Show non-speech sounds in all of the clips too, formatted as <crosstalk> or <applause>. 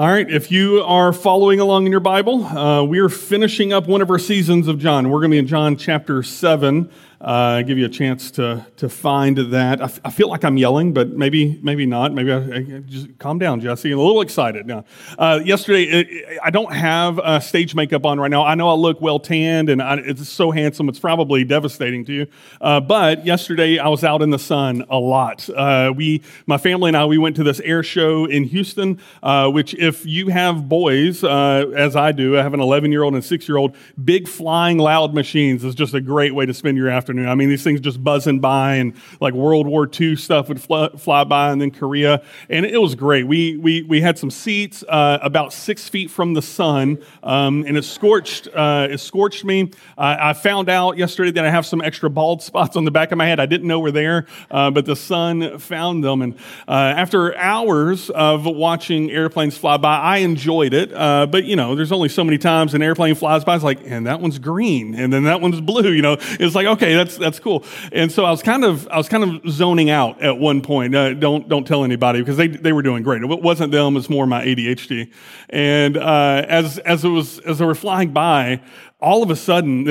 All right, if you are following along in your Bible, uh, we are finishing up one of our seasons of John. We're going to be in John chapter 7 uh, give you a chance to to find that. I, f- I feel like I'm yelling, but maybe maybe not. Maybe I, I just calm down, Jesse. I'm a little excited now. Uh, yesterday, it, I don't have uh, stage makeup on right now. I know I look well tanned, and I, it's so handsome. It's probably devastating to you. Uh, but yesterday, I was out in the sun a lot. Uh, we, my family and I, we went to this air show in Houston. Uh, which, if you have boys, as I do, I have an 11 year old and a 6 year old. Big flying loud machines is just a great way to spend your afternoon afternoon. I mean, these things just buzzing by, and like World War II stuff would fly, fly by, and then Korea, and it was great. We we we had some seats uh, about six feet from the sun, um, and it scorched uh, it scorched me. Uh, I found out yesterday that I have some extra bald <laughs> spots on the back of my head. I didn't know were there, uh, but the sun found them. And uh, after hours of watching airplanes fly by, I enjoyed it. Uh, but you know, there's only so many times an airplane flies by. It's like, and that one's green, and then that one's blue. You know, it's like okay, that's that's cool. And so I was kind of I was kind of zoning out at one point. Uh, don't don't tell anybody because they they were doing great. It wasn't them. It's more my ADHD. And uh, as as it was as they were flying by, all of a sudden,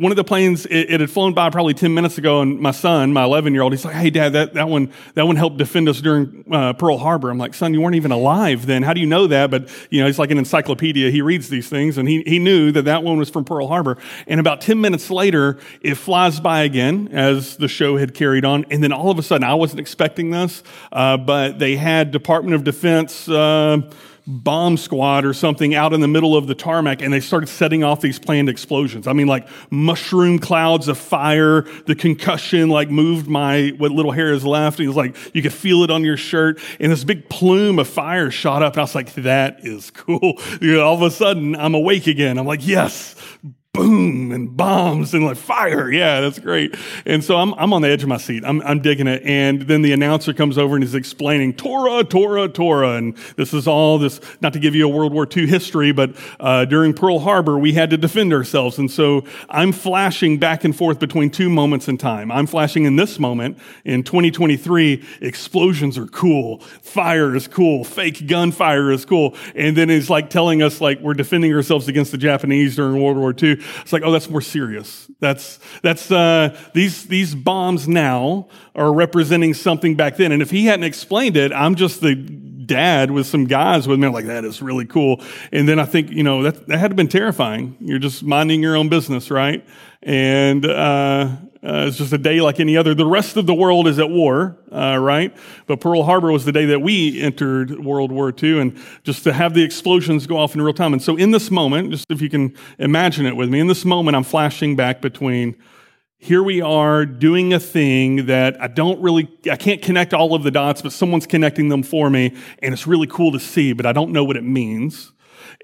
one of the planes, it, it, had flown by probably 10 minutes ago, and my son, my 11 year old, he's like, Hey, dad, that, that one, that one helped defend us during uh, Pearl Harbor. I'm like, Son, you weren't even alive then. How do you know that? But, you know, he's like an encyclopedia. He reads these things, and he, he knew that that one was from Pearl Harbor. And about 10 minutes later, it flies by again as the show had carried on. And then all of a sudden, I wasn't expecting this, uh, but they had Department of Defense, uh, bomb squad or something out in the middle of the tarmac and they started setting off these planned explosions. I mean, like mushroom clouds of fire, the concussion like moved my, what little hair is left. And It was like, you could feel it on your shirt and this big plume of fire shot up. And I was like, that is cool. <laughs> You know, all of a sudden I'm awake again. I'm like, yes, boom and bombs and like fire. Yeah, that's great. And so I'm, I'm on the edge of my seat. I'm, I'm digging it. And then the announcer comes over and is explaining Tora, Tora, Tora. And this is all this, not to give you a World War II history, but uh, during Pearl Harbor, we had to defend ourselves. And so I'm flashing back and forth between two moments in time. I'm flashing in this moment in 2023, explosions are cool. Fire is cool. Fake gunfire is cool. And then it's like telling us like we're defending ourselves against the Japanese during World War II. It's like, oh, that's more serious. That's, that's, uh, these, these bombs now are representing something back then. And if he hadn't explained it, I'm just the dad with some guys with me. I'm like, that is really cool. And then I think, you know, that, that had been terrifying. You're just minding your own business, right? And, uh, uh, it's just a day like any other. The rest of the world is at war, uh, right? But Pearl Harbor was the day that we entered World War II, and just to have the explosions go off in real time. And so, in this moment, just if you can imagine it with me, in this moment, I'm flashing back between here we are doing a thing that I don't really, I can't connect all of the dots, but someone's connecting them for me, and it's really cool to see, but I don't know what it means.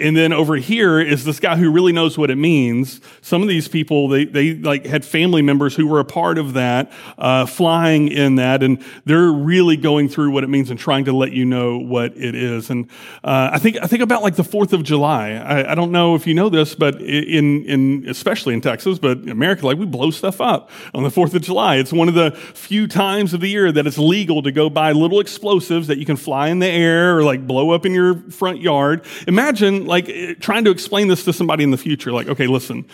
And then over here is this guy who really knows what it means. Some of these people, they, they like had family members who were a part of that, uh, flying in that, and they're really going through what it means and trying to let you know what it is. And uh, I think I think about like the Fourth of July. I, I, don't know if you know this, but in in especially in Texas, but in America, like we blow stuff up on the Fourth of July. It's one of the few times of the year that it's legal to go buy little explosives that you can fly in the air or like blow up in your front yard. Imagine like eh, trying to explain this to somebody in the future. Like, okay, listen,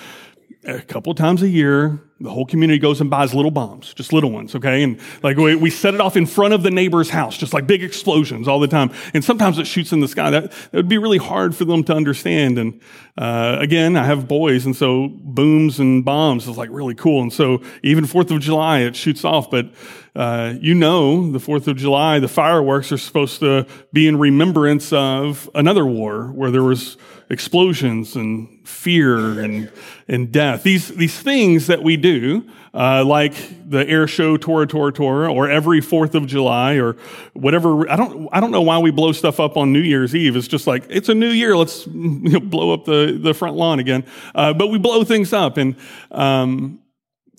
a couple times a year, the whole community goes and buys little bombs, just little ones, okay? And like we, we, set it off in front of the neighbor's house, just like big explosions all the time. And sometimes it shoots in the sky. That, that would be really hard for them to understand. And uh, again, I have boys, and so booms and bombs is like really cool. And so even Fourth of July, it shoots off. But uh, you know, the Fourth of July, the fireworks are supposed to be in remembrance of another war where there was explosions and fear and, and death. These, these things that we do, uh, like the air show Tora Tora Tora, or every Fourth of July, or whatever. I don't, I don't know why we blow stuff up on New Year's Eve. It's just like, it's a new year. Let's <laughs> you know, blow up the, the front lawn again. Uh, but we blow things up. And um,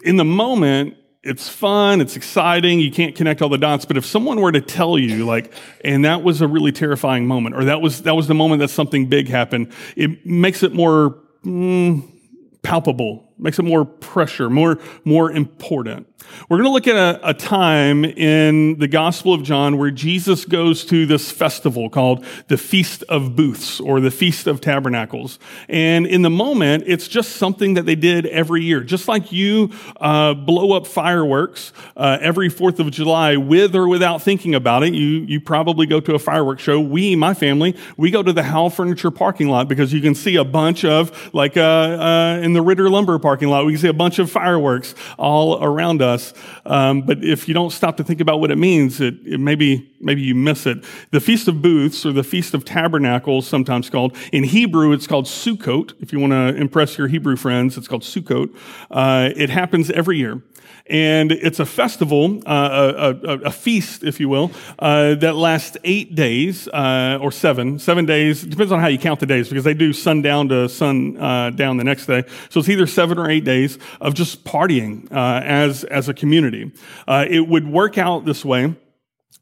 in the moment, it's fun, it's exciting, you can't connect all the dots, but if someone were to tell you like and that was a really terrifying moment or that was that was the moment that something big happened, it makes it more mm, palpable, makes it more pressure, more more important. We're going to look at a, a, time in the Gospel of John where Jesus goes to this festival called the Feast of Booths or the Feast of Tabernacles. And in the moment, it's just something that they did every year. Just like you uh, blow up fireworks uh, every 4th of July with or without thinking about it, you, you probably go to a fireworks show. We, my family, we go to the Howell Furniture parking lot because you can see a bunch of, like uh, uh in the Ritter Lumber parking lot, we can see a bunch of fireworks all around us us. Um, but if you don't stop to think about what it means, it, it maybe maybe you miss it. The Feast of Booths or the Feast of Tabernacles, sometimes called in Hebrew, it's called Sukkot. If you want to impress your Hebrew friends, it's called Sukkot. Uh, it happens every year and it's a festival, uh, a, a, a, feast, if you will, uh, that lasts eight days uh, or seven, seven days. Depends on how you count the days, because they do sundown to sundown uh, the next day. So it's either seven or eight days of just partying uh, as as a community. Uh, it would work out this way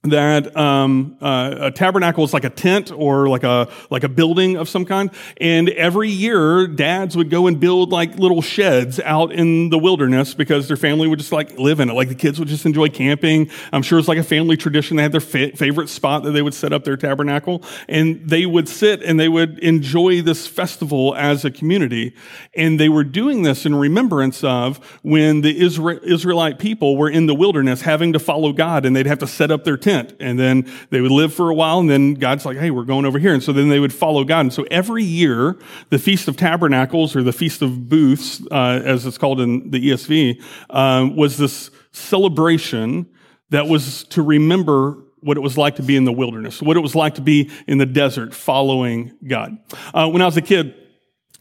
that um, uh, a tabernacle is like a tent or like a like a building of some kind. And every year dads would go and build like little sheds out in the wilderness because their family would just like live in it. Like the kids would just enjoy camping. I'm sure it's like a family tradition. They had their fa- favorite spot that they would set up their tabernacle. And they would sit and they would enjoy this festival as a community. And they were doing this in remembrance of when the Isra- israelite people were in the wilderness having to follow god and they'd have to set up their tent. And then they would live for a while, and then God's like, hey, we're going over here. And so then they would follow God. And so every year, the Feast of Tabernacles, or the Feast of Booths, uh, as it's called in the ESV, um, was this celebration that was to remember what it was like to be in the wilderness, what it was like to be in the desert following God. Uh, when I was a kid,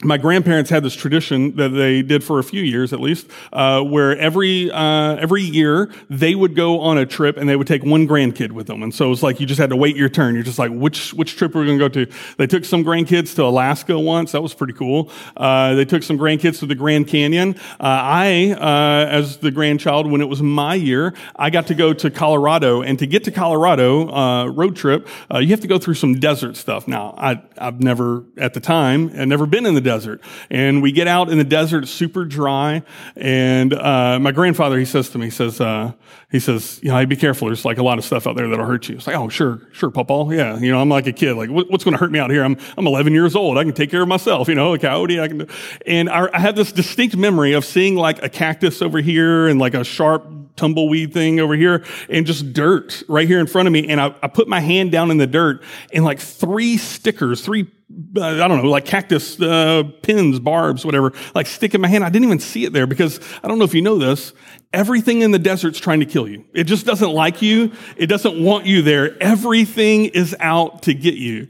my grandparents had this tradition that they did for a few years at least, uh, where every uh, every year they would go on a trip and they would take one grandkid with them. And so it's like you just had to wait your turn. You're just like, which which trip are we going to go to? They took some grandkids to Alaska once. That was pretty cool. Uh, they took some grandkids to the Grand Canyon. Uh, I, uh, as the grandchild, when it was my year, I got to go to Colorado. And to get to Colorado uh, road trip, you have to go through some desert stuff. Now, I, I've never at the time, I'd never been in the desert. And we get out in the desert, super dry. And uh, my grandfather, he says to me, he says, uh, he says, you know, hey, be careful. There's like a lot of stuff out there that'll hurt you. It's like, oh, sure, sure, Papa. Yeah. You know, I'm like a kid. Like, what's going to hurt me out here? I'm, I'm 11 years old. I can take care of myself. You know, a coyote. I can. Do. And I, I have this distinct memory of seeing like a cactus over here and like a sharp tumbleweed thing over here and just dirt right here in front of me. And I, I put my hand down in the dirt and like three stickers, three uh, I don't know, like cactus uh, pins, barbs, whatever, like stick in my hand. I didn't even see it there because I don't know if you know this. Everything in the desert's trying to kill you. It just doesn't like you. It doesn't want you there. Everything is out to get you.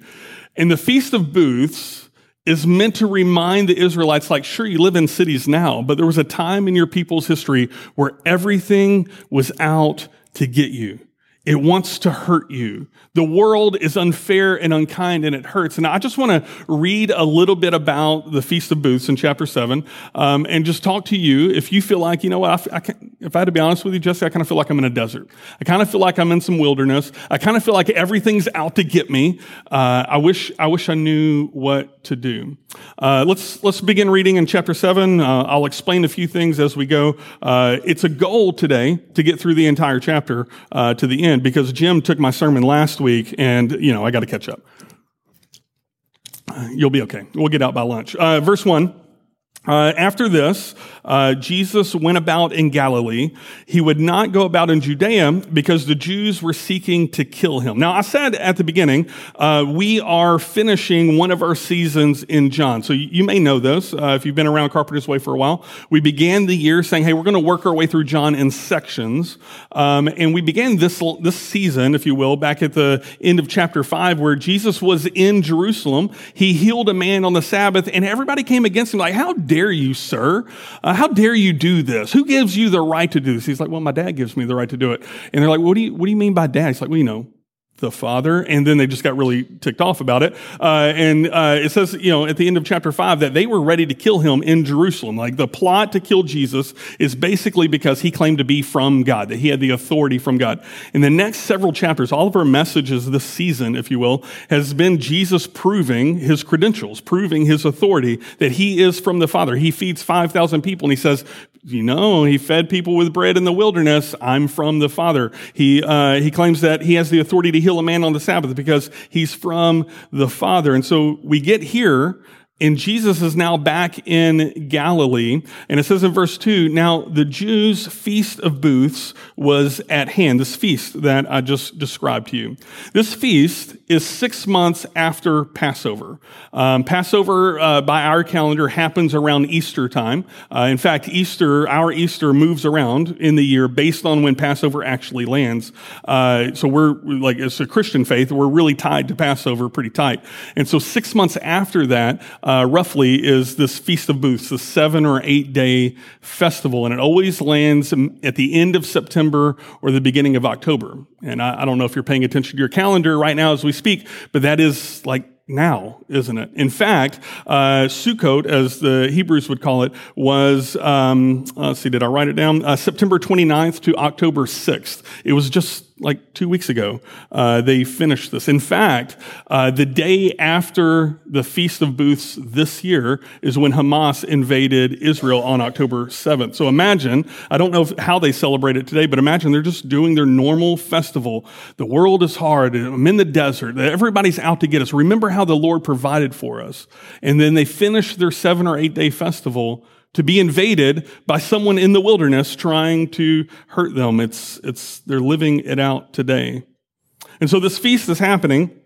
And the Feast of Booths is meant to remind the Israelites, like, sure, you live in cities now, but there was a time in your people's history where everything was out to get you. It wants to hurt you. The world is unfair and unkind and it hurts. And I just want to read a little bit about the Feast of Booths in chapter 7 um, and just talk to you if you feel like, you know what, I, I if I had to be honest with you, Jesse, I kind of feel like I'm in a desert. I kind of feel like I'm in some wilderness. I kind of feel like everything's out to get me. Uh, I, wish, I wish I knew what to do. Uh, let's, let's begin reading in chapter 7. Uh, I'll explain a few things as we go. Uh, it's a goal today to get through the entire chapter uh, to the end because Jim took my sermon last week and, you know, I got to catch up. You'll be okay. We'll get out by lunch. Uh, verse 1. Uh, after this, uh, Jesus went about in Galilee. He would not go about in Judea because the Jews were seeking to kill him. Now, I said at the beginning, uh, we are finishing one of our seasons in John. So you, may know this uh, if you've been around Carpenter's Way for a while. We began the year saying, "Hey, we're going to work our way through John in sections," um, and we began this this season, if you will, back at the end of chapter five, where Jesus was in Jerusalem. He healed a man on the Sabbath, and everybody came against him like, "How dare!" dare you, sir? Uh, how dare you do this? Who gives you the right to do this? He's like, well, my dad gives me the right to do it. And they're like, what do you, what do you mean by dad? He's like, well, you know, the Father, and then they just got really ticked off about it. Uh, and uh, it says, you know, at the end of chapter five, that they were ready to kill him in Jerusalem. Like the plot to kill Jesus is basically because he claimed to be from God, that he had the authority from God. In the next several chapters, all of our messages this season, if you will, has been Jesus proving his credentials, proving his authority, that he is from the Father. He feeds 5,000 people, and he says, you know, he fed people with bread in the wilderness. I'm from the Father. He, uh, he claims that he has the authority to heal a man on the Sabbath because he's from the Father. And so we get here and Jesus is now back in Galilee. And it says in verse 2 Now the Jews' feast of booths was at hand, this feast that I just described to you. This feast is six months after Passover. Um, Passover, uh, by our calendar, happens around Easter time. Uh, in fact, Easter, our Easter moves around in the year based on when Passover actually lands. Uh, so we're like, it's a Christian faith, we're really tied to Passover pretty tight. And so six months after that, uh, roughly is this Feast of Booths, the seven or eight day festival. And it always lands at the end of September or the beginning of October. And I, I don't know if you're paying attention to your calendar right now as we speak, but that is like now, isn't it? In fact, uh, Sukkot, as the Hebrews would call it, was, um, let's see, did I write it down? Uh, September 29th to October 6th. It was just like two weeks ago, uh, they finished this. In fact, uh, the day after the Feast of Booths this year is when Hamas invaded Israel on October 7th. So imagine, I don't know how they celebrate it today, but imagine they're just doing their normal festival. The world is hard. I'm in the desert. Everybody's out to get us. Remember how the Lord provided for us. And then they finish their seven or eight day festival to be invaded by someone in the wilderness trying to hurt them. It's, it's, they're living it out today. And so this feast is happening.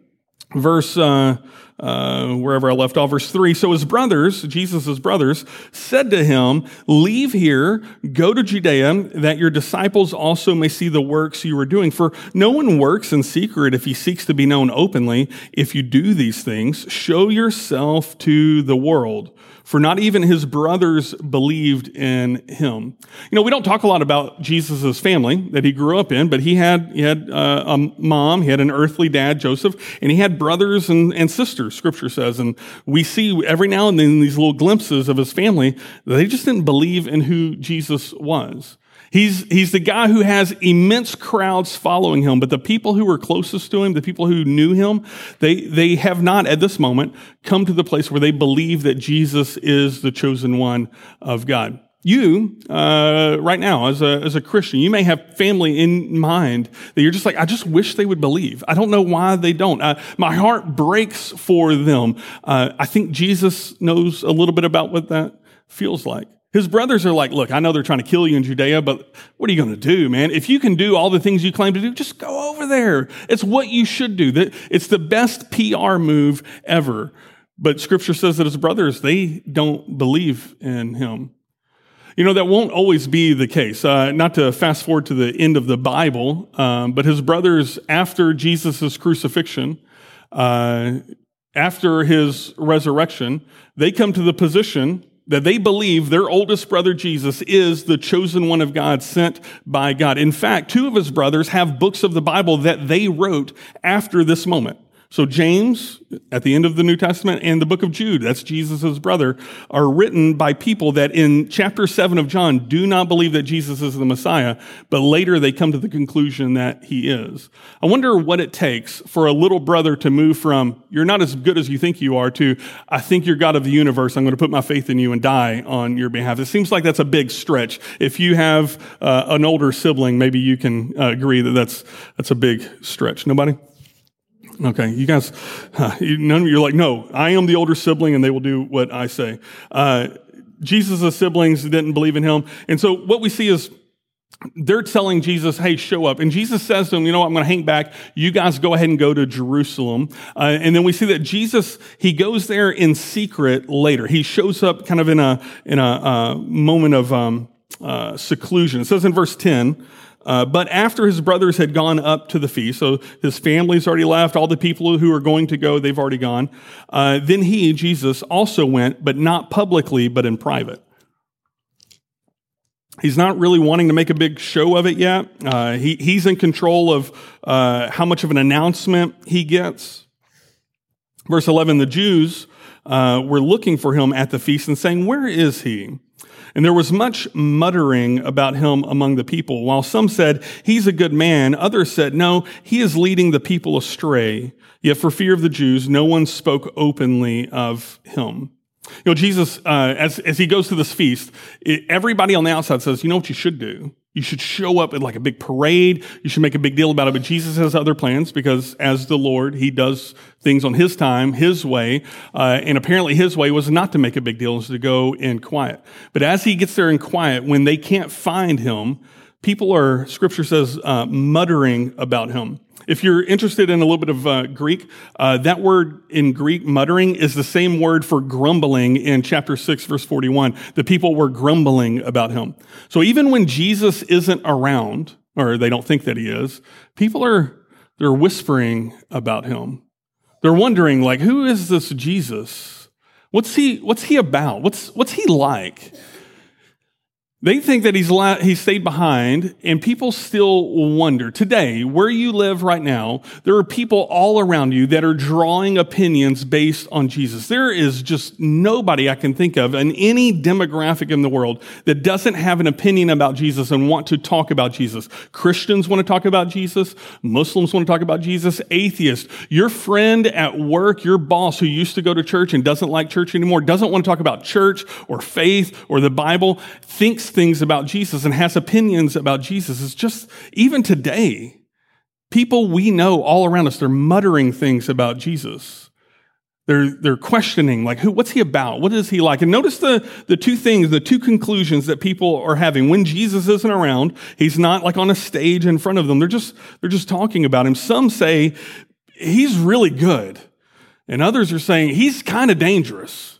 Verse, uh, uh, wherever I left off, verse 3. So his brothers, Jesus' brothers, said to him, Leave here, go to Judea, that your disciples also may see the works you are doing. For no one works in secret if he seeks to be known openly. If you do these things, show yourself to the world for not even his brothers believed in him. You know, we don't talk a lot about Jesus' family that he grew up in, but he had, he had uh, a mom, he had an earthly dad, Joseph, and he had brothers and, and sisters, scripture says. And we see every now and then these little glimpses of his family, that they just didn't believe in who Jesus was. He's, he's the guy who has immense crowds following him, but the people who were closest to him, the people who knew him, they, they have not at this moment come to the place where they believe that Jesus is the chosen one of God. You, uh, right now, as a, as a Christian, you may have family in mind that you're just like, I just wish they would believe. I don't know why they don't. Uh, my heart breaks for them. Uh, I think Jesus knows a little bit about what that feels like. His brothers are like, look, I know they're trying to kill you in Judea, but what are you going to do, man? If you can do all the things you claim to do, just go over there. It's what you should do. It's the best PR move ever. But scripture says that his brothers, they don't believe in him. You know, that won't always be the case. Uh, not to fast forward to the end of the Bible, um, but his brothers, after Jesus' crucifixion, uh, after his resurrection, they come to the position that they believe their oldest brother Jesus is the chosen one of God sent by God. In fact, two of his brothers have books of the Bible that they wrote after this moment. So James, at the end of the New Testament, and the book of Jude, that's Jesus' brother, are written by people that in chapter 7 of John do not believe that Jesus is the Messiah, but later they come to the conclusion that he is. I wonder what it takes for a little brother to move from, you're not as good as you think you are, to, I think you're God of the universe, I'm going to put my faith in you and die on your behalf. It seems like that's a big stretch. If you have uh, an older sibling, maybe you can uh, agree that that's, that's a big stretch. Nobody? Okay, you guys, uh, none of you are like, no, I am the older sibling and they will do what I say. Uh, Jesus' siblings didn't believe in him. And so what we see is they're telling Jesus, hey, show up. And Jesus says to them, you know what, I'm going to hang back. You guys go ahead and go to Jerusalem. Uh, and then we see that Jesus, he goes there in secret later. He shows up kind of in a, in a uh, moment of um, uh, seclusion. It says in verse 10, uh, but after his brothers had gone up to the feast, so his family's already left, all the people who are going to go, they've already gone. Uh, then he, Jesus, also went, but not publicly, but in private. He's not really wanting to make a big show of it yet. Uh, he, he's in control of uh, how much of an announcement he gets. Verse 11 the Jews uh, were looking for him at the feast and saying, Where is he? And there was much muttering about him among the people. While some said, he's a good man, others said, no, he is leading the people astray. Yet for fear of the Jews, no one spoke openly of him. You know, Jesus, uh, as, as he goes to this feast, it, everybody on the outside says, you know what you should do? You should show up at like a big parade. You should make a big deal about it. But Jesus has other plans because as the Lord, he does things on his time, his way. Uh, and apparently his way was not to make a big deal, was to go in quiet. But as he gets there in quiet, when they can't find him, people are, scripture says, uh, muttering about him. If you're interested in a little bit of uh, Greek, uh, that word in Greek, muttering, is the same word for grumbling in chapter 6, verse 41. The people were grumbling about him. So even when Jesus isn't around, or they don't think that he is, people are, they're whispering about him. They're wondering, like, who is this Jesus? What's he, what's he about? What's, what's he like? They think that he's, la- he stayed behind, and people still wonder. Today, where you live right now, there are people all around you that are drawing opinions based on Jesus. There is just nobody I can think of in any demographic in the world that doesn't have an opinion about Jesus and want to talk about Jesus. Christians want to talk about Jesus. Muslims want to talk about Jesus. Atheists. Your friend at work, your boss who used to go to church and doesn't like church anymore, doesn't want to talk about church or faith or the Bible, thinks things about Jesus and has opinions about Jesus. It's just, even today, people we know all around us, they're muttering things about Jesus. They're, they're questioning, like, who, what's he about? What is he like? And notice the, the two things, the two conclusions that people are having. When Jesus isn't around, he's not like on a stage in front of them. They're just, they're just talking about him. Some say he's really good. And others are saying he's kind of dangerous.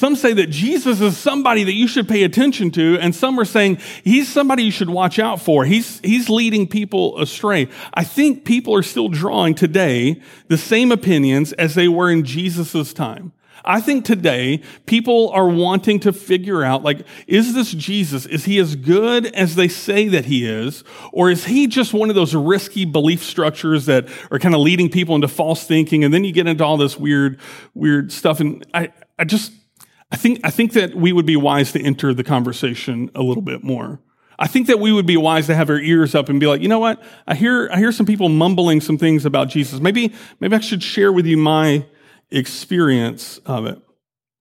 Some say that Jesus is somebody that you should pay attention to, and some are saying he's somebody you should watch out for. He's, he's leading people astray. I think people are still drawing today the same opinions as they were in Jesus' time. I think today people are wanting to figure out, like, is this Jesus? Is he as good as they say that he is? Or is he just one of those risky belief structures that are kind of leading people into false thinking? And then you get into all this weird, weird stuff. And I, I just, I think, I think that we would be wise to enter the conversation a little bit more. I think that we would be wise to have our ears up and be like, you know what? I hear, I hear some people mumbling some things about Jesus. Maybe, maybe I should share with you my experience of it.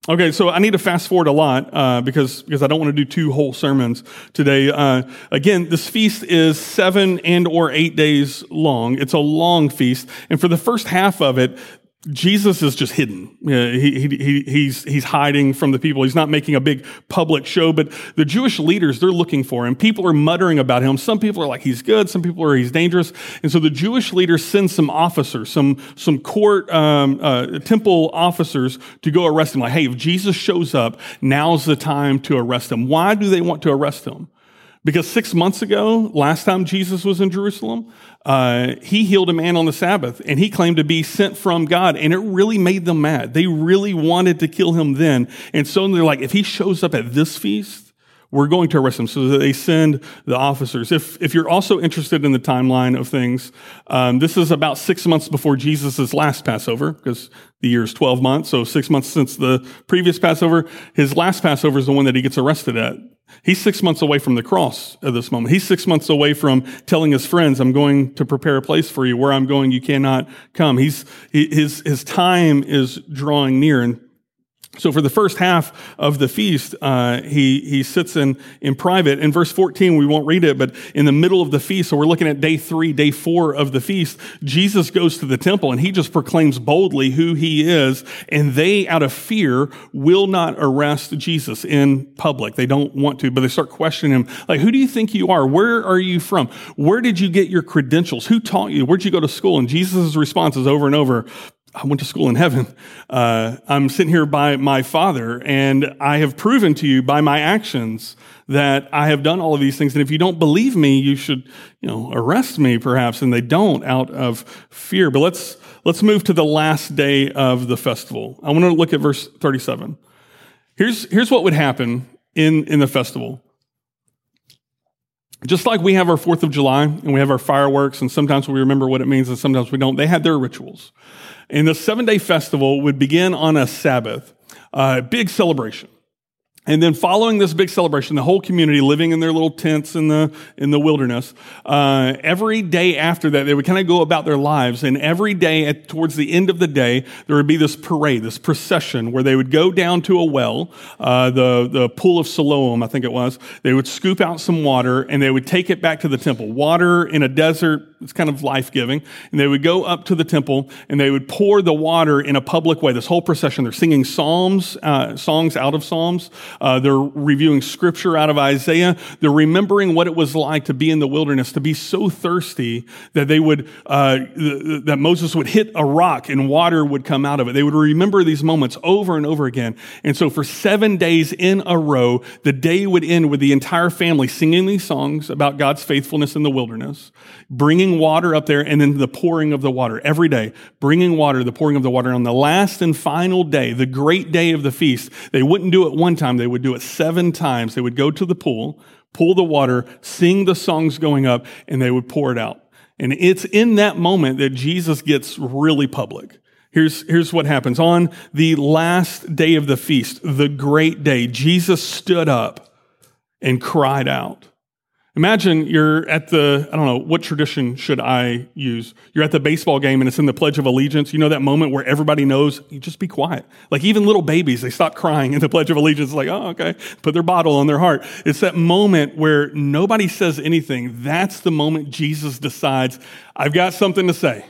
Okay, so I need to fast forward a lot uh, because because I don't want to do two whole sermons today. Uh, again, this feast is seven and or eight days long. It's a long feast, and for the first half of it, Jesus is just hidden. He, he, he's, he's hiding from the people. He's not making a big public show, but the Jewish leaders, they're looking for him. People are muttering about him. Some people are like, he's good. Some people are, he's dangerous. And so the Jewish leaders send some officers, some, some court, um, uh, temple officers to go arrest him. Like, hey, if Jesus shows up, now's the time to arrest him. Why do they want to arrest him? Because six months ago, last time Jesus was in Jerusalem, uh, he healed a man on the Sabbath and he claimed to be sent from God. And it really made them mad. They really wanted to kill him then. And so they're like, if he shows up at this feast, we're going to arrest him. So they send the officers. If, if you're also interested in the timeline of things, um, this is about six months before Jesus' last Passover, because the year is 12 months. So six months since the previous Passover. His last Passover is the one that he gets arrested at. He's six months away from the cross at this moment. He's six months away from telling his friends, I'm going to prepare a place for you. Where I'm going, you cannot come. He's, his, his time is drawing near. And so for the first half of the feast, uh, he he sits in in private. In verse 14, we won't read it, but in the middle of the feast, so we're looking at day three, day four of the feast. Jesus goes to the temple and he just proclaims boldly who he is, and they, out of fear, will not arrest Jesus in public. They don't want to, but they start questioning him, like, "Who do you think you are? Where are you from? Where did you get your credentials? Who taught you? Where'd you go to school?" And Jesus' response is over and over, I went to school in heaven. Uh, I'm sitting here by my Father, and I have proven to you by my actions that I have done all of these things. And if you don't believe me, you should, you know, arrest me, perhaps. And they don't out of fear. But let's let's move to the last day of the festival. I want to look at verse 37. Here's here's what would happen in in the festival. Just like we have our Fourth of July and we have our fireworks, and sometimes we remember what it means and sometimes we don't, they had their rituals. And the seven day festival would begin on a Sabbath, a big celebration. And then following this big celebration, the whole community living in their little tents in the, in the wilderness, uh, every day after that, they would kind of go about their lives. And every day at, towards the end of the day, there would be this parade, this procession where they would go down to a well, uh, the, the pool of Siloam, I think it was. They would scoop out some water and they would take it back to the temple. Water in a desert, it's kind of life giving. And they would go up to the temple and they would pour the water in a public way. This whole procession, they're singing psalms, uh, songs out of psalms. Uh, they're reviewing scripture out of Isaiah. They're remembering what it was like to be in the wilderness, to be so thirsty that they would, uh, that Moses would hit a rock and water would come out of it. They would remember these moments over and over again. And so for seven days in a row, the day would end with the entire family singing these songs about God's faithfulness in the wilderness, bringing water up there, and then the pouring of the water every day, bringing water, the pouring of the water. And On the last and final day, the great day of the feast, they wouldn't do it one time. They would do it seven times. They would go to the pool, pull the water, sing the songs going up, and they would pour it out. And it's in that moment that Jesus gets really public. Here's, here's what happens. On the last day of the feast, the great day, Jesus stood up and cried out. Imagine you're at the, I don't know, what tradition should I use? You're at the baseball game and it's in the Pledge of Allegiance. You know that moment where everybody knows, you just be quiet. Like even little babies, they stop crying in the Pledge of Allegiance. Like, oh, okay, put their bottle on their heart. It's that moment where nobody says anything. That's the moment Jesus decides, I've got something to say.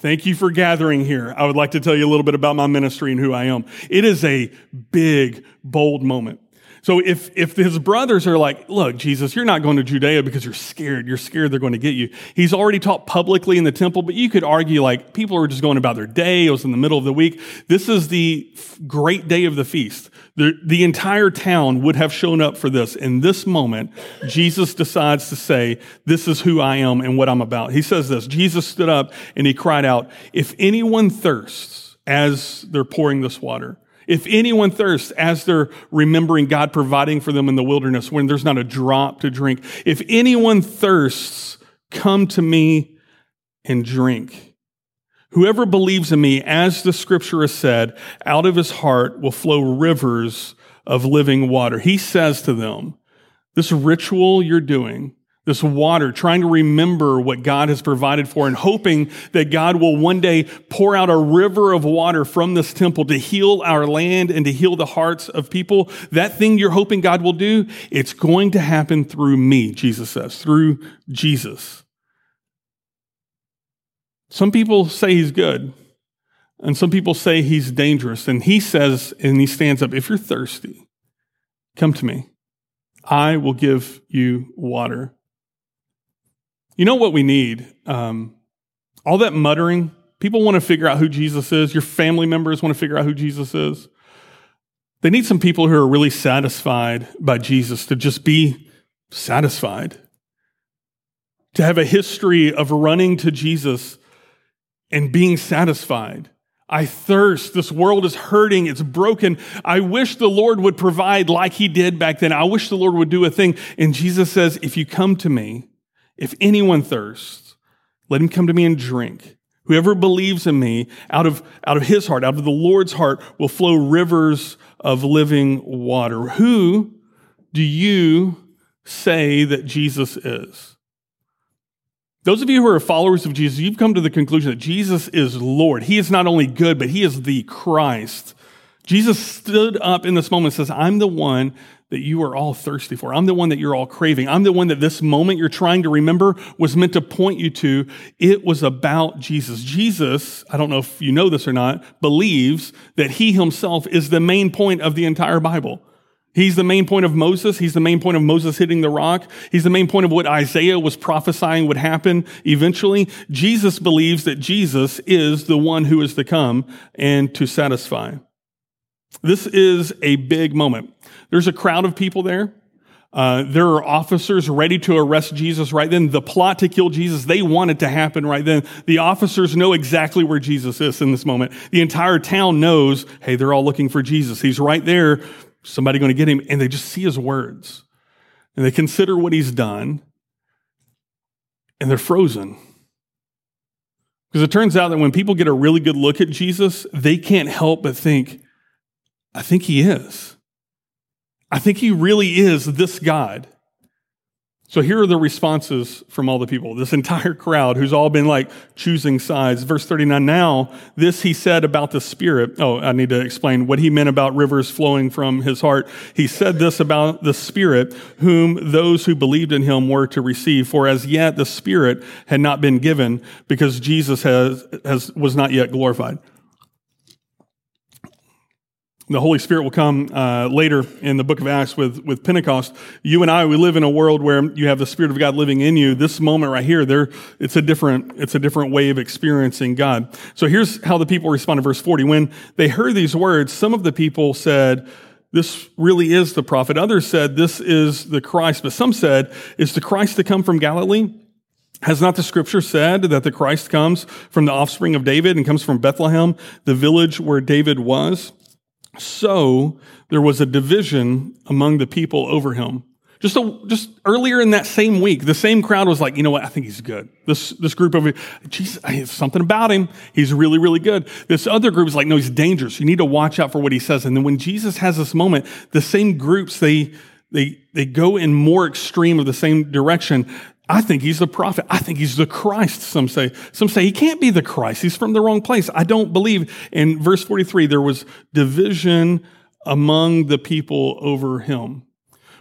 Thank you for gathering here. I would like to tell you a little bit about my ministry and who I am. It is a big, bold moment. So if, if his brothers are like, look, Jesus, you're not going to Judea because you're scared. You're scared they're going to get you. He's already taught publicly in the temple, but you could argue like people are just going about their day. It was in the middle of the week. This is the great day of the feast. The, the entire town would have shown up for this. In this moment, Jesus decides to say, this is who I am and what I'm about. He says this, Jesus stood up and he cried out, if anyone thirsts as they're pouring this water, if anyone thirsts as they're remembering God providing for them in the wilderness when there's not a drop to drink, if anyone thirsts, come to me and drink. Whoever believes in me, as the scripture has said, out of his heart will flow rivers of living water. He says to them, this ritual you're doing, this water, trying to remember what God has provided for and hoping that God will one day pour out a river of water from this temple to heal our land and to heal the hearts of people. That thing you're hoping God will do, it's going to happen through me, Jesus says, through Jesus. Some people say he's good, and some people say he's dangerous. And he says, and he stands up, if you're thirsty, come to me. I will give you water you know what we need? Um, all that muttering, people want to figure out who Jesus is. Your family members want to figure out who Jesus is. They need some people who are really satisfied by Jesus to just be satisfied, to have a history of running to Jesus and being satisfied. I thirst. This world is hurting. It's broken. I wish the Lord would provide like he did back then. I wish the Lord would do a thing. And Jesus says, if you come to me, if anyone thirsts, let him come to me and drink. Whoever believes in me, out of, out of his heart, out of the Lord's heart, will flow rivers of living water. Who do you say that Jesus is? Those of you who are followers of Jesus, you've come to the conclusion that Jesus is Lord. He is not only good, but he is the Christ. Jesus stood up in this moment and says, I'm the one that you are all thirsty for. I'm the one that you're all craving. I'm the one that this moment you're trying to remember was meant to point you to. It was about Jesus. Jesus, I don't know if you know this or not, believes that he himself is the main point of the entire Bible. He's the main point of Moses. He's the main point of Moses hitting the rock. He's the main point of what Isaiah was prophesying would happen eventually. Jesus believes that Jesus is the one who is to come and to satisfy. This is a big moment. There's a crowd of people there. Uh, there are officers ready to arrest Jesus right then. The plot to kill Jesus, they want it to happen right then. The officers know exactly where Jesus is in this moment. The entire town knows, hey, they're all looking for Jesus. He's right there. Somebody going to get him. And they just see his words. And they consider what he's done. And they're frozen. Because it turns out that when people get a really good look at Jesus, they can't help but think, I think he is. I think he really is this God. So here are the responses from all the people, this entire crowd who's all been like choosing sides. Verse 39, now this he said about the Spirit. Oh, I need to explain what he meant about rivers flowing from his heart. He said this about the Spirit, whom those who believed in him were to receive. For as yet the Spirit had not been given because Jesus has, has was not yet glorified. The Holy Spirit will come uh, later in the book of Acts with, with Pentecost. You and I, we live in a world where you have the Spirit of God living in you. This moment right here, there, it's a different, it's a different way of experiencing God. So here's how the people respond verse 40. When they heard these words, some of the people said, this really is the prophet. Others said, this is the Christ. But some said, is the Christ to come from Galilee? Has not the scripture said that the Christ comes from the offspring of David and comes from Bethlehem, the village where David was? So there was a division among the people over him. Just, a, just earlier in that same week, the same crowd was like, you know what? I think he's good. This, this group of, Jesus, there's something about him. He's really, really good. This other group is like, no, he's dangerous. You need to watch out for what he says. And then when Jesus has this moment, the same groups, they, they, they go in more extreme of the same direction. I think he's the prophet. I think he's the Christ, some say. Some say he can't be the Christ. He's from the wrong place. I don't believe. In verse 43, there was division among the people over him.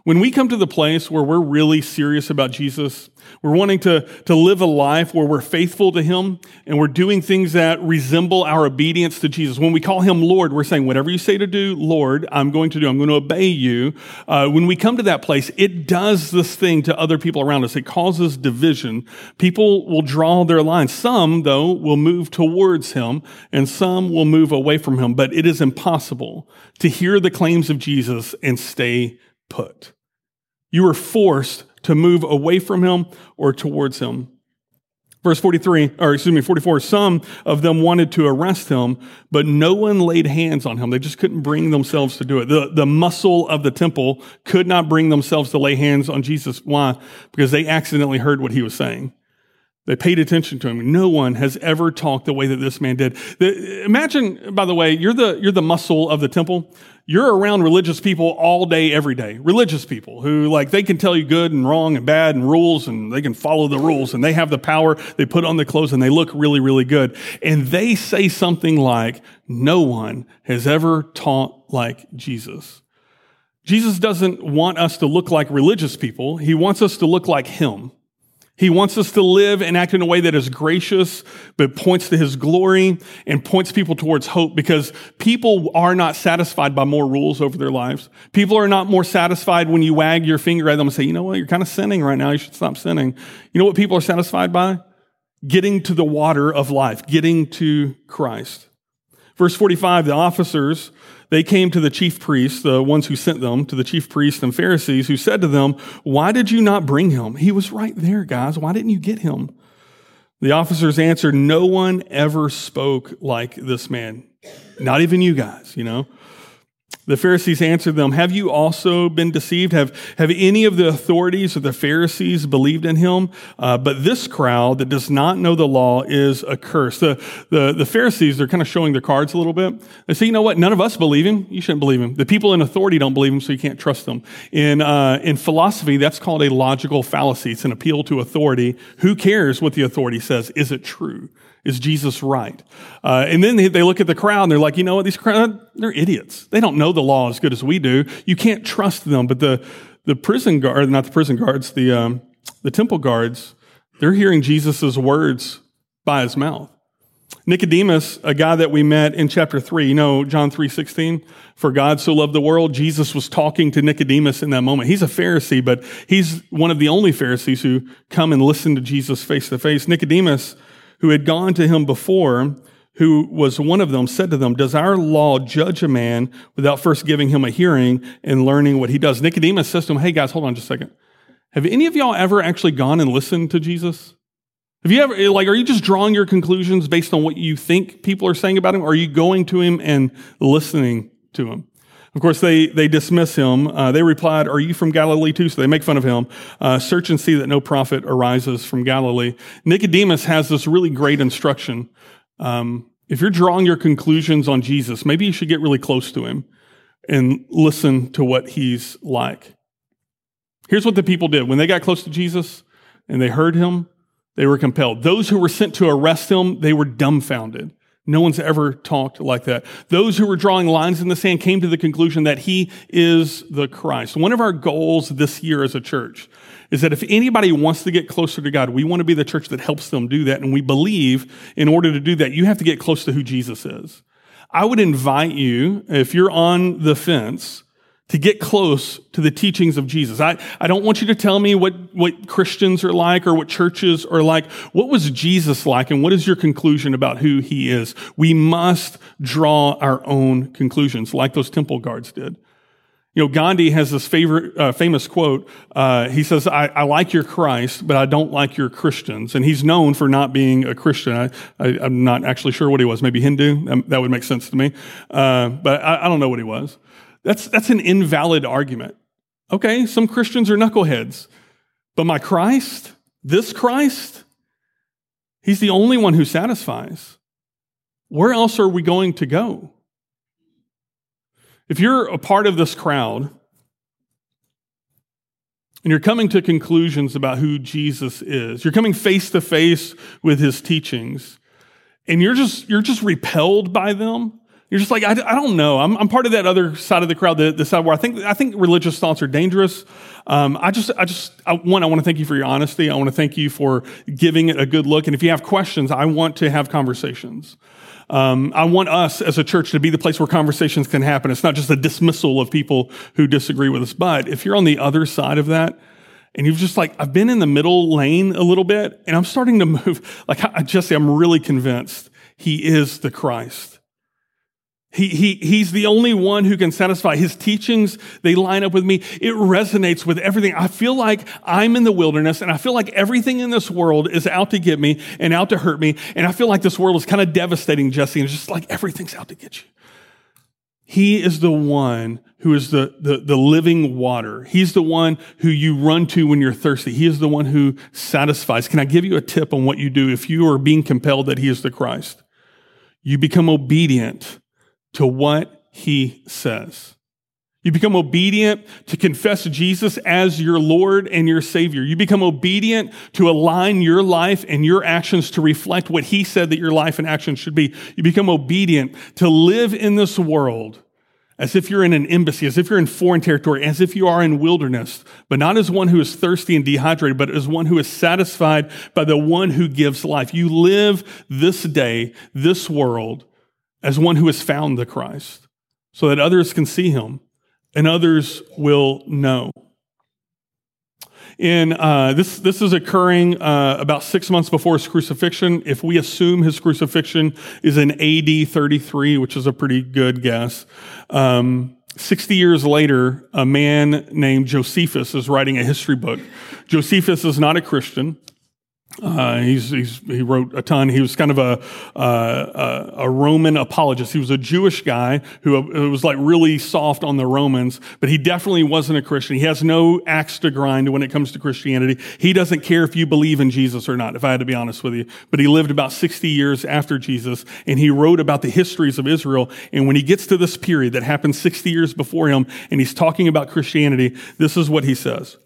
When we come to the place where we're really serious about Jesus, we're wanting to, to live a life where we're faithful to Him and we're doing things that resemble our obedience to Jesus. When we call Him Lord, we're saying, whatever you say to do, Lord, I'm going to do. I'm going to obey you. Uh, when we come to that place, it does this thing to other people around us. It causes division. People will draw their lines. Some, though, will move towards Him and some will move away from Him. But it is impossible to hear the claims of Jesus and stay put. You are forced to move away from him or towards him. Verse 43, or excuse me, 44, some of them wanted to arrest him, but no one laid hands on him. They just couldn't bring themselves to do it. The, the muscle of the temple could not bring themselves to lay hands on Jesus. Why? Because they accidentally heard what he was saying. They paid attention to him. No one has ever talked the way that this man did. The, imagine, by the way, you're the, you're the muscle of the temple. You're around religious people all day, every day. Religious people who, like, they can tell you good and wrong and bad and rules and they can follow the rules and they have the power. They put on the clothes and they look really, really good. And they say something like, no one has ever taught like Jesus. Jesus doesn't want us to look like religious people. He wants us to look like him. He wants us to live and act in a way that is gracious, but points to his glory and points people towards hope because people are not satisfied by more rules over their lives. People are not more satisfied when you wag your finger at them and say, you know what, you're kind of sinning right now. You should stop sinning. You know what people are satisfied by? Getting to the water of life, getting to Christ. Verse 45, the officers they came to the chief priests, the ones who sent them, to the chief priests and Pharisees, who said to them, Why did you not bring him? He was right there, guys. Why didn't you get him? The officers answered, No one ever spoke like this man. Not even you guys, you know. The Pharisees answered them, Have you also been deceived? Have, have any of the authorities of the Pharisees believed in him? Uh, but this crowd that does not know the law is accursed. The, the, the Pharisees, they're kind of showing their cards a little bit. They say, you know what? None of us believe him. You shouldn't believe him. The people in authority don't believe him, so you can't trust them. In, uh, in philosophy, that's called a logical fallacy. It's an appeal to authority. Who cares what the authority says? Is it true? Is Jesus right? Uh, and then they, look at the crowd and they're like, you know what? These crowd, they're idiots. They don't know the law as good as we do. You can't trust them. But the, the prison guard, not the prison guards, the, um, the temple guards, they're hearing Jesus' words by his mouth. Nicodemus, a guy that we met in chapter 3, you know, John 3:16, for God so loved the world, Jesus was talking to Nicodemus in that moment. He's a Pharisee, but he's one of the only Pharisees who come and listen to Jesus face to face. Nicodemus who had gone to him before, who was one of them, said to them, Does our law judge a man without first giving him a hearing and learning what he does? Nicodemus says to him, Hey guys, hold on just a second. Have any of y'all ever actually gone and listened to Jesus? Have you ever, like, are you just drawing your conclusions based on what you think people are saying about him? Or are you going to him and listening to him? Of course, they, they dismiss him. Uh, they replied, Are you from Galilee too? So they make fun of him. Uh, search and see that no prophet arises from Galilee. Nicodemus has this really great instruction. Um, if you're drawing your conclusions on Jesus, maybe you should get really close to him and listen to what he's like. Here's what the people did. When they got close to Jesus and they heard him, they were compelled. Those who were sent to arrest him, they were dumbfounded. No one's ever talked like that. Those who were drawing lines in the sand came to the conclusion that he is the Christ. One of our goals this year as a church is that if anybody wants to get closer to God, we want to be the church that helps them do that. And we believe in order to do that, you have to get close to who Jesus is. I would invite you, if you're on the fence, to get close to the teachings of Jesus. I, I don't want you to tell me what, what Christians are like or what churches are like. What was Jesus like and what is your conclusion about who he is? We must draw our own conclusions like those temple guards did. You know, Gandhi has this favorite, uh, famous quote. Uh, he says, I, I, like your Christ, but I don't like your Christians. And he's known for not being a Christian. I, I, am not actually sure what he was. Maybe Hindu. Um, that would make sense to me. Uh, but I, I don't know what he was. That's, that's an invalid argument. Okay, some Christians are knuckleheads. But my Christ, this Christ, he's the only one who satisfies. Where else are we going to go? If you're a part of this crowd and you're coming to conclusions about who Jesus is, you're coming face to face with his teachings, and you're just, you're just repelled by them, you're just like, I, I don't know. I'm, I'm, part of that other side of the crowd, the, the side where I think, I think religious thoughts are dangerous. Um, I just, I just, I, one, I want to thank you for your honesty. I want to thank you for giving it a good look. And if you have questions, I want to have conversations. Um, I want us as a church to be the place where conversations can happen. It's not just a dismissal of people who disagree with us. But if you're on the other side of that, and you've just like, I've been in the middle lane a little bit, and I'm starting to move. <laughs> Like, Jesse, I'm really convinced he is the Christ. He, he, he's the only one who can satisfy. His teachings, they line up with me. It resonates with everything. I feel like I'm in the wilderness and I feel like everything in this world is out to get me and out to hurt me. And I feel like this world is kind of devastating, Jesse. And it's just like everything's out to get you. He is the one who is the, the, the living water. He's the one who you run to when you're thirsty. He is the one who satisfies. Can I give you a tip on what you do if you are being compelled that he is the Christ? You become obedient to what he says. You become obedient to confess Jesus as your Lord and your Savior. You become obedient to align your life and your actions to reflect what He said that your life and actions should be. You become obedient to live in this world as if you're in an embassy, as if you're in foreign territory, as if you are in wilderness, but not as one who is thirsty and dehydrated, but as one who is satisfied by the one who gives life. You live this day, this world, as one who has found the Christ so that others can see him and others will know. In uh, this, this is occurring uh, about six months before his crucifixion. If we assume his crucifixion is in AD 33, which is a pretty good guess, um, 60 years later, a man named Josephus is writing a history book. Josephus is not a Christian. Uh, he's, he's, he wrote a ton. He was kind of a, uh, a Roman apologist. He was a Jewish guy who, who, was like really soft on the Romans, but he definitely wasn't a Christian. He has no axe to grind when it comes to Christianity. He doesn't care if you believe in Jesus or not, if I had to be honest with you. But he lived about 60 years after Jesus, and he wrote about the histories of Israel. And when he gets to this period that happened 60 years before him, and he's talking about Christianity, this is what he says.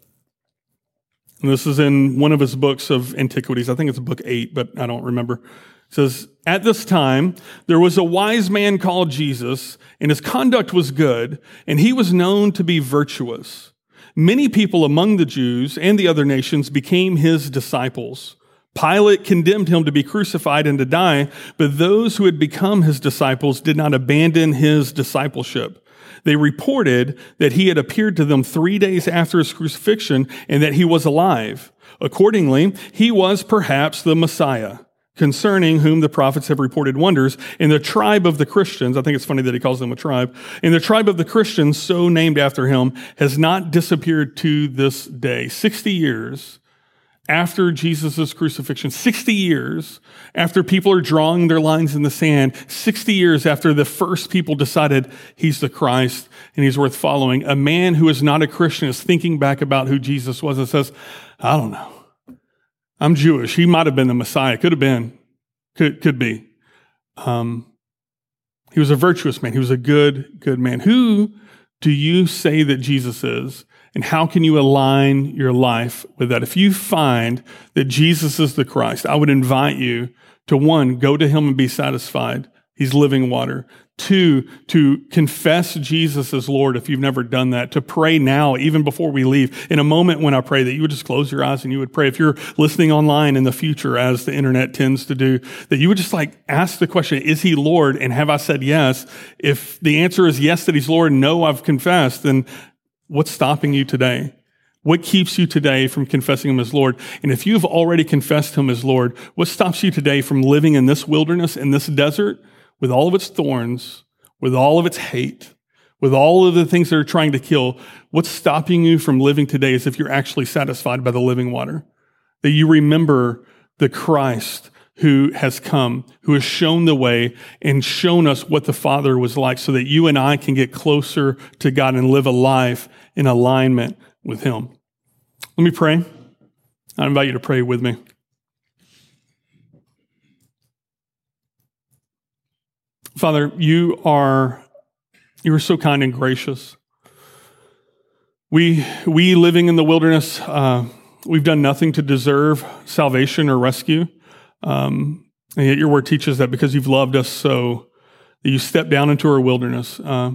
And this is in one of his books of antiquities. I think it's book eight, but I don't remember. It says, At this time, there was a wise man called Jesus, and his conduct was good, and he was known to be virtuous. Many people among the Jews and the other nations became his disciples. Pilate condemned him to be crucified and to die, but those who had become his disciples did not abandon his discipleship. They reported that he had appeared to them three days after his crucifixion and that he was alive. Accordingly, he was perhaps the Messiah, concerning whom the prophets have reported wonders. In the tribe of the Christians, I think it's funny that he calls them a tribe, in the tribe of the Christians, so named after him, has not disappeared to this day. 60 years after Jesus' crucifixion, 60 years after people are drawing their lines in the sand, 60 years after the first people decided he's the Christ and he's worth following, a man who is not a Christian is thinking back about who Jesus was and says, I don't know. I'm Jewish. He might have been the Messiah. Could have been. Could, could be. Um, He was a virtuous man. He was a good, good man. Who do you say that Jesus is? And how can you align your life with that? If you find that Jesus is the Christ, I would invite you to one, go to him and be satisfied. He's living water. Two, to confess Jesus as Lord if you've never done that. To pray now, even before we leave. In a moment when I pray, that you would just close your eyes and you would pray. If you're listening online in the future, as the internet tends to do, that you would just like ask the question, is he Lord? And have I said yes? If the answer is yes, that he's Lord, no, I've confessed, then what's stopping you today? What keeps you today from confessing him as Lord? And if you've already confessed him as Lord, what stops you today from living in this wilderness, in this desert, with all of its thorns, with all of its hate, with all of the things that are trying to kill, what's stopping you from living today is if you're actually satisfied by the living water. That you remember the Christ who has come, who has shown the way and shown us what the Father was like so that you and I can get closer to God and live a life in alignment with Him. Let me pray. I invite you to pray with me. Father, you are you are so kind and gracious. We we living in the wilderness, uh, we've done nothing to deserve salvation or rescue. Um, and yet your word teaches that because you've loved us so, that you stepped down into our wilderness, uh,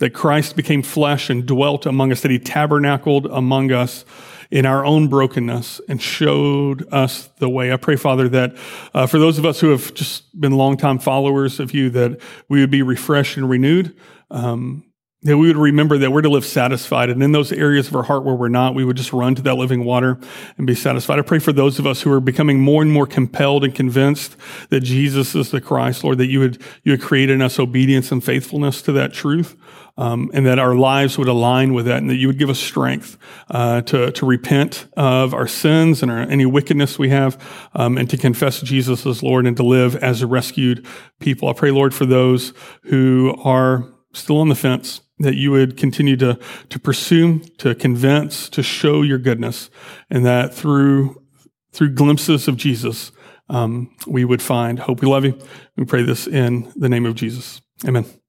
that Christ became flesh and dwelt among us, that he tabernacled among us in our own brokenness and showed us the way. I pray, Father, that uh, for those of us who have just been longtime followers of you, that we would be refreshed and renewed. Um, that we would remember that we're to live satisfied. And in those areas of our heart where we're not, we would just run to that living water and be satisfied. I pray for those of us who are becoming more and more compelled and convinced that Jesus is the Christ, Lord, that you would, you would create in us obedience and faithfulness to that truth. Um, and that our lives would align with that, and that you would give us strength uh, to to repent of our sins and our, any wickedness we have, um, and to confess Jesus as Lord and to live as a rescued people. I pray, Lord, for those who are still on the fence, that you would continue to, to pursue, to convince, to show your goodness, and that through, through glimpses of Jesus, um, we would find hope. We love you. We pray this in the name of Jesus. Amen.